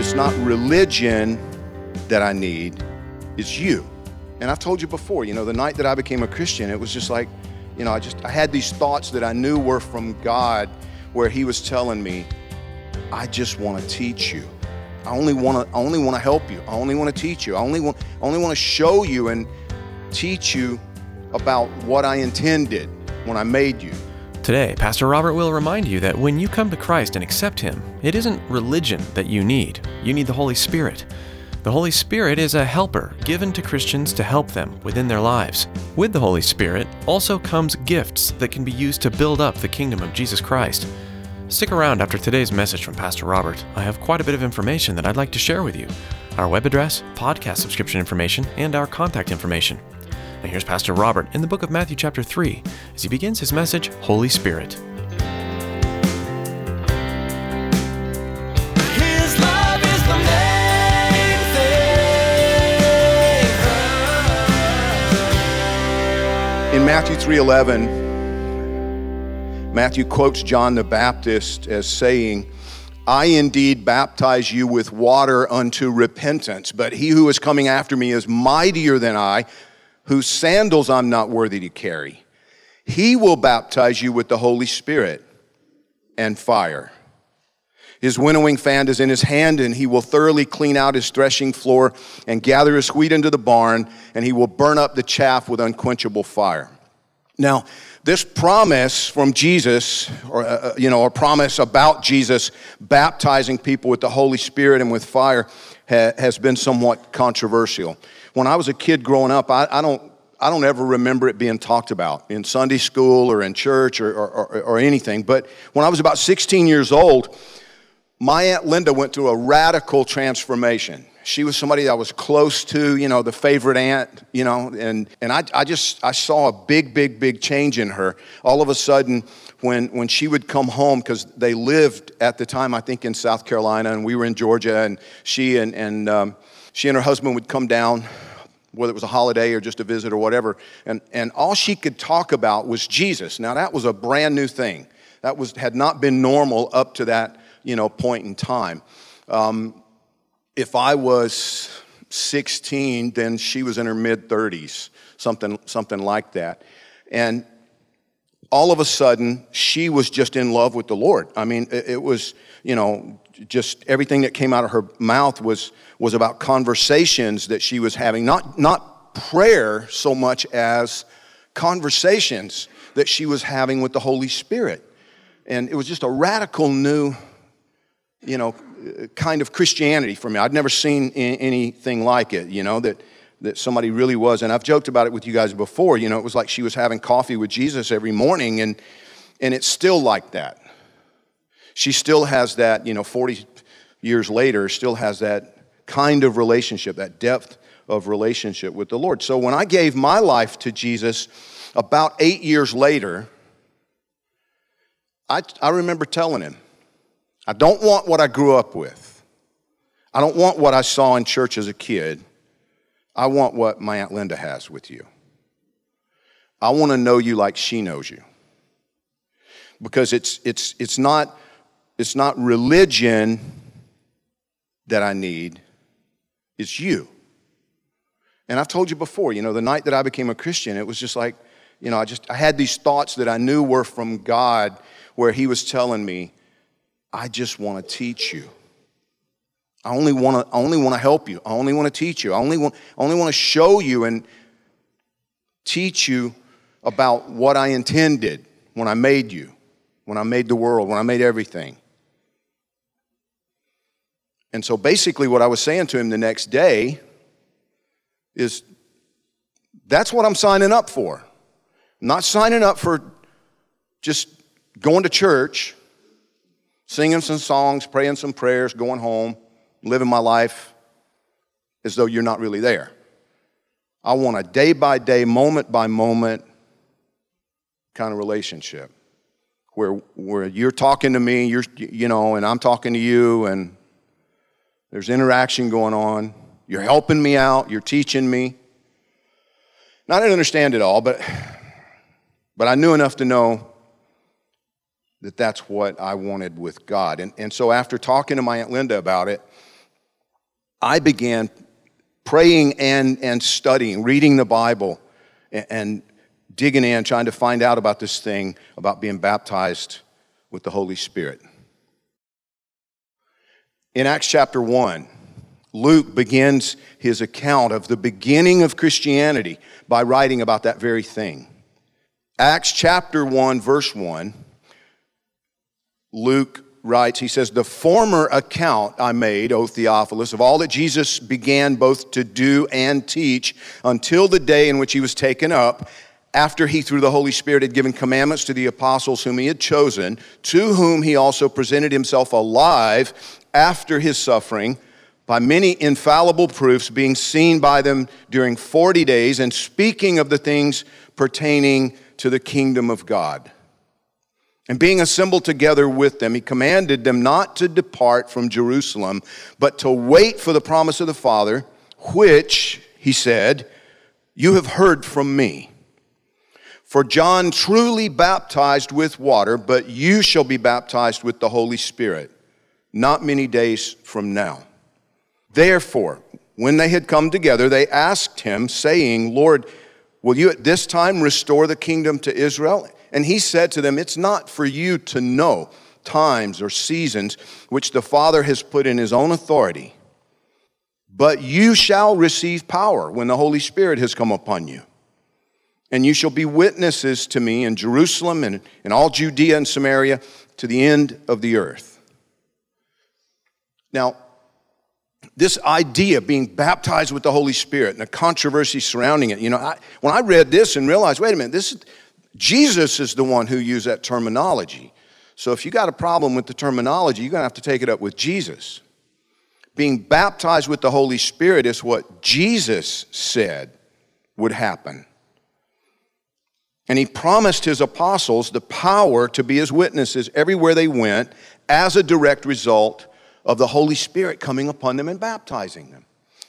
It's not religion that I need, it's you. And I've told you before, you know, the night that I became a Christian, it was just like, you know, I just I had these thoughts that I knew were from God where he was telling me, I just want to teach you. I only want to only want to help you. I only want to teach you. I only want I only want to show you and teach you about what I intended when I made you. Today, Pastor Robert will remind you that when you come to Christ and accept Him, it isn't religion that you need. You need the Holy Spirit. The Holy Spirit is a helper given to Christians to help them within their lives. With the Holy Spirit also comes gifts that can be used to build up the kingdom of Jesus Christ. Stick around after today's message from Pastor Robert. I have quite a bit of information that I'd like to share with you our web address, podcast subscription information, and our contact information. Now, here's Pastor Robert in the book of Matthew, chapter 3, as he begins his message, Holy Spirit. His love is the main thing. In Matthew 3:11, Matthew quotes John the Baptist as saying, I indeed baptize you with water unto repentance, but he who is coming after me is mightier than I, whose sandals I'm not worthy to carry. He will baptize you with the Holy Spirit and fire. His winnowing fan is in his hand, and he will thoroughly clean out his threshing floor and gather his wheat into the barn, and he will burn up the chaff with unquenchable fire. Now, this promise from Jesus, or uh, you know, a promise about Jesus baptizing people with the Holy Spirit and with fire, ha- has been somewhat controversial. When I was a kid growing up, I, I don't. I don't ever remember it being talked about in Sunday school or in church or, or, or, or anything. But when I was about 16 years old, my aunt linda went through a radical transformation she was somebody that I was close to you know the favorite aunt you know and, and I, I just i saw a big big big change in her all of a sudden when, when she would come home because they lived at the time i think in south carolina and we were in georgia and she and, and um, she and her husband would come down whether it was a holiday or just a visit or whatever and, and all she could talk about was jesus. Now that was a brand new thing. That was had not been normal up to that you know point in time. Um, if i was 16 then she was in her mid 30s something something like that. And all of a sudden she was just in love with the lord. I mean it, was you know just everything that came out of her mouth was was about conversations that she was having. Not not prayer so much as conversations that she was having with the holy spirit. And it was just a radical new you know kind of christianity for me. I'd never seen anything like it you know that that somebody really was. And i've joked about it with you guys before. You know it was like she was having coffee with jesus every morning and and it's still like that. She still has that you know 40 years later still has that kind of relationship that depth of relationship with the lord. So when i gave my life to jesus about eight years later i, I remember telling him i don't want what i grew up with. I don't want what i saw in church as a kid i want what my aunt linda has with you i want to know you like she knows you because it's it's it's not it's not religion that I need, it's you. And I've told you before, you know, the night that I became a Christian, it was just like, you know, I just I had these thoughts that I knew were from God where he was telling me, I just want to teach you. I only want to I only want to help you. I only want to teach you. I only want I only want to show you and teach you about what I intended when I made you, when I made the world, when I made everything. And so basically, what I was saying to him the next day is that's what I'm signing up for. I'm not signing up for just going to church, singing some songs, praying some prayers, going home, living my life as though you're not really there. I want a day by day, moment by moment kind of relationship where, where you're talking to me, you're, you know, and I'm talking to you, and there's interaction going on. You're helping me out, you're teaching me. And I didn't understand it all, but, but I knew enough to know that that's what I wanted with God. And, and so after talking to my Aunt Linda about it, I began praying and, and studying, reading the Bible, and, and digging in, trying to find out about this thing about being baptized with the Holy Spirit. In Acts chapter 1, Luke begins his account of the beginning of Christianity by writing about that very thing. Acts chapter 1, verse 1, Luke writes, he says, The former account I made, O Theophilus, of all that Jesus began both to do and teach until the day in which he was taken up, after he, through the Holy Spirit, had given commandments to the apostles whom he had chosen, to whom he also presented himself alive after his suffering by many infallible proofs, being seen by them during 40 days, and speaking of the things pertaining to the kingdom of God. And being assembled together with them, he commanded them not to depart from Jerusalem, but to wait for the promise of the Father, which, he said, you have heard from me. For John truly baptized with water, but you shall be baptized with the Holy Spirit not many days from now. Therefore, when they had come together, they asked him, saying, Lord, will you at this time restore the kingdom to Israel? And he said to them, It's not for you to know times or seasons which the Father has put in his own authority, but you shall receive power when the Holy Spirit has come upon you. And you shall be witnesses to me in Jerusalem and in all Judea and Samaria to the end of the earth. Now, this idea of being baptized with the Holy Spirit and the controversy surrounding it, you know, I, when I read this and realized, wait a minute, this is, Jesus is the one who used that terminology. So if you got a problem with the terminology, you're going to have to take it up with Jesus. Being baptized with the Holy Spirit is what Jesus said would happen. And he promised his apostles the power to be his witnesses everywhere they went as a direct result of the Holy Spirit coming upon them and baptizing them.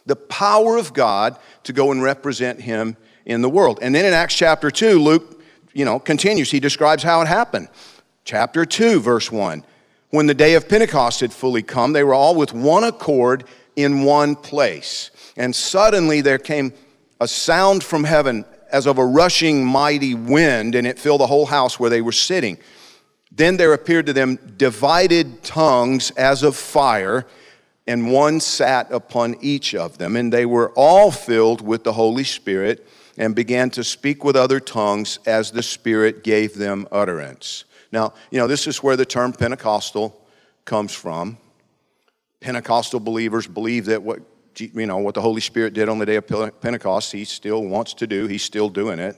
The power of God to go and represent him in the world. And then in Acts chapter 2, Luke you know, continues. He describes how it happened. Chapter 2, verse 1. When the day of Pentecost had fully come, they were all with one accord in one place. And suddenly there came a sound from heaven as of a rushing mighty wind, and it filled the whole house where they were sitting. Then there appeared to them divided tongues as of fire, and one sat upon each of them. And they were all filled with the Holy Spirit and began to speak with other tongues as the Spirit gave them utterance. Now, you know, this is where the term Pentecostal comes from. Pentecostal believers believe that what you know what the Holy Spirit did on the day of Pentecost, He still wants to do. He's still doing it.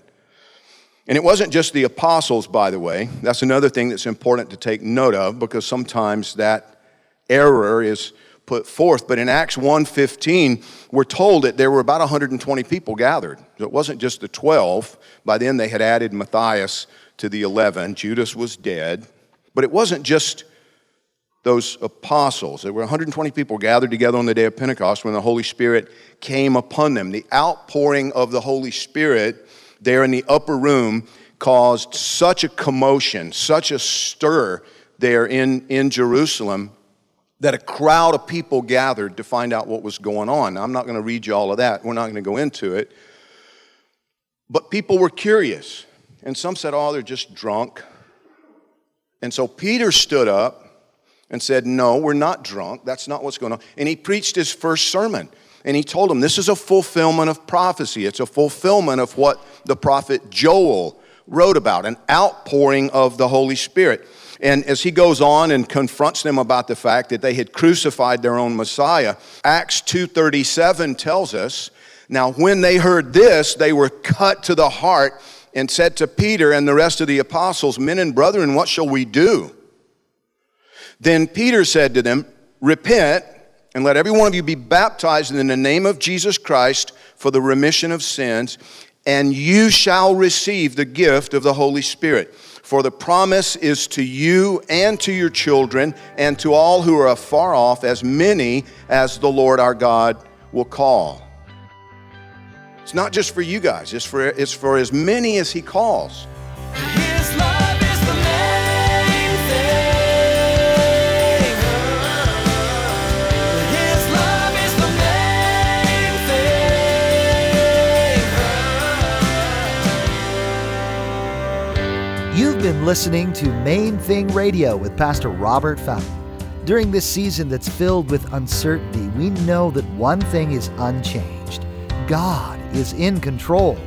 And it wasn't just the apostles, by the way. That's another thing that's important to take note of because sometimes that error is put forth. But in Acts 1:15, we're told that there were about 120 people gathered. It wasn't just the 12. By then they had added Matthias to the 11. Judas was dead. But it wasn't just those apostles. There were 120 people gathered together on the day of Pentecost when the Holy Spirit came upon them. The outpouring of the Holy Spirit there in the upper room caused such a commotion, such a stir there in, in Jerusalem that a crowd of people gathered to find out what was going on. Now, I'm not going to read you all of that. We're not going to go into it. But people were curious. And some said, oh, they're just drunk. And so Peter stood up and said, No, we're not drunk. That's not what's going on. And he preached his first sermon. And he told them, This is a fulfillment of prophecy. It's a fulfillment of what the prophet Joel wrote about an outpouring of the Holy Spirit. And as he goes on and confronts them about the fact that they had crucified their own Messiah, Acts 2:37 tells us, now when they heard this, they were cut to the heart and said to Peter and the rest of the apostles, Men and brethren, what shall we do? Then Peter said to them, Repent and let every one of you be baptized in the name of Jesus Christ for the remission of sins, and you shall receive the gift of the Holy Spirit. For the promise is to you and to your children and to all who are afar off, as many as the Lord our God will call. It's not just for you guys, it's for, it's for as many as He calls. Been listening to Main Thing Radio with Pastor Robert Fountain. During this season that's filled with uncertainty, we know that one thing is unchanged God is in control.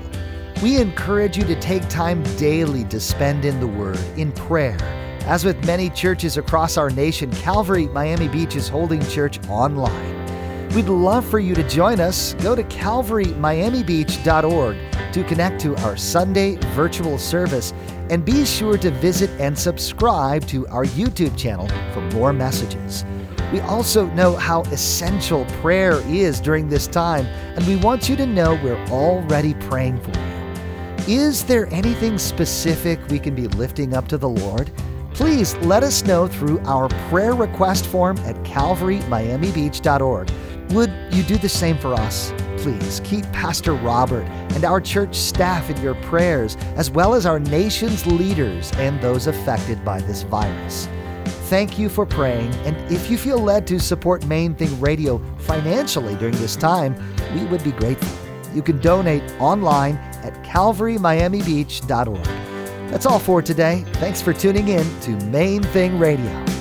We encourage you to take time daily to spend in the Word, in prayer. As with many churches across our nation, Calvary Miami Beach is holding church online. We'd love for you to join us. Go to calvarymiamibeach.org to connect to our Sunday virtual service and be sure to visit and subscribe to our YouTube channel for more messages. We also know how essential prayer is during this time, and we want you to know we're already praying for you. Is there anything specific we can be lifting up to the Lord? Please let us know through our prayer request form at calvarymiamibeach.org. Would you do the same for us? Please keep Pastor Robert and our church staff in your prayers, as well as our nation's leaders and those affected by this virus. Thank you for praying, and if you feel led to support Main Thing Radio financially during this time, we would be grateful. You can donate online at calvarymiamibeach.org. That's all for today. Thanks for tuning in to Main Thing Radio.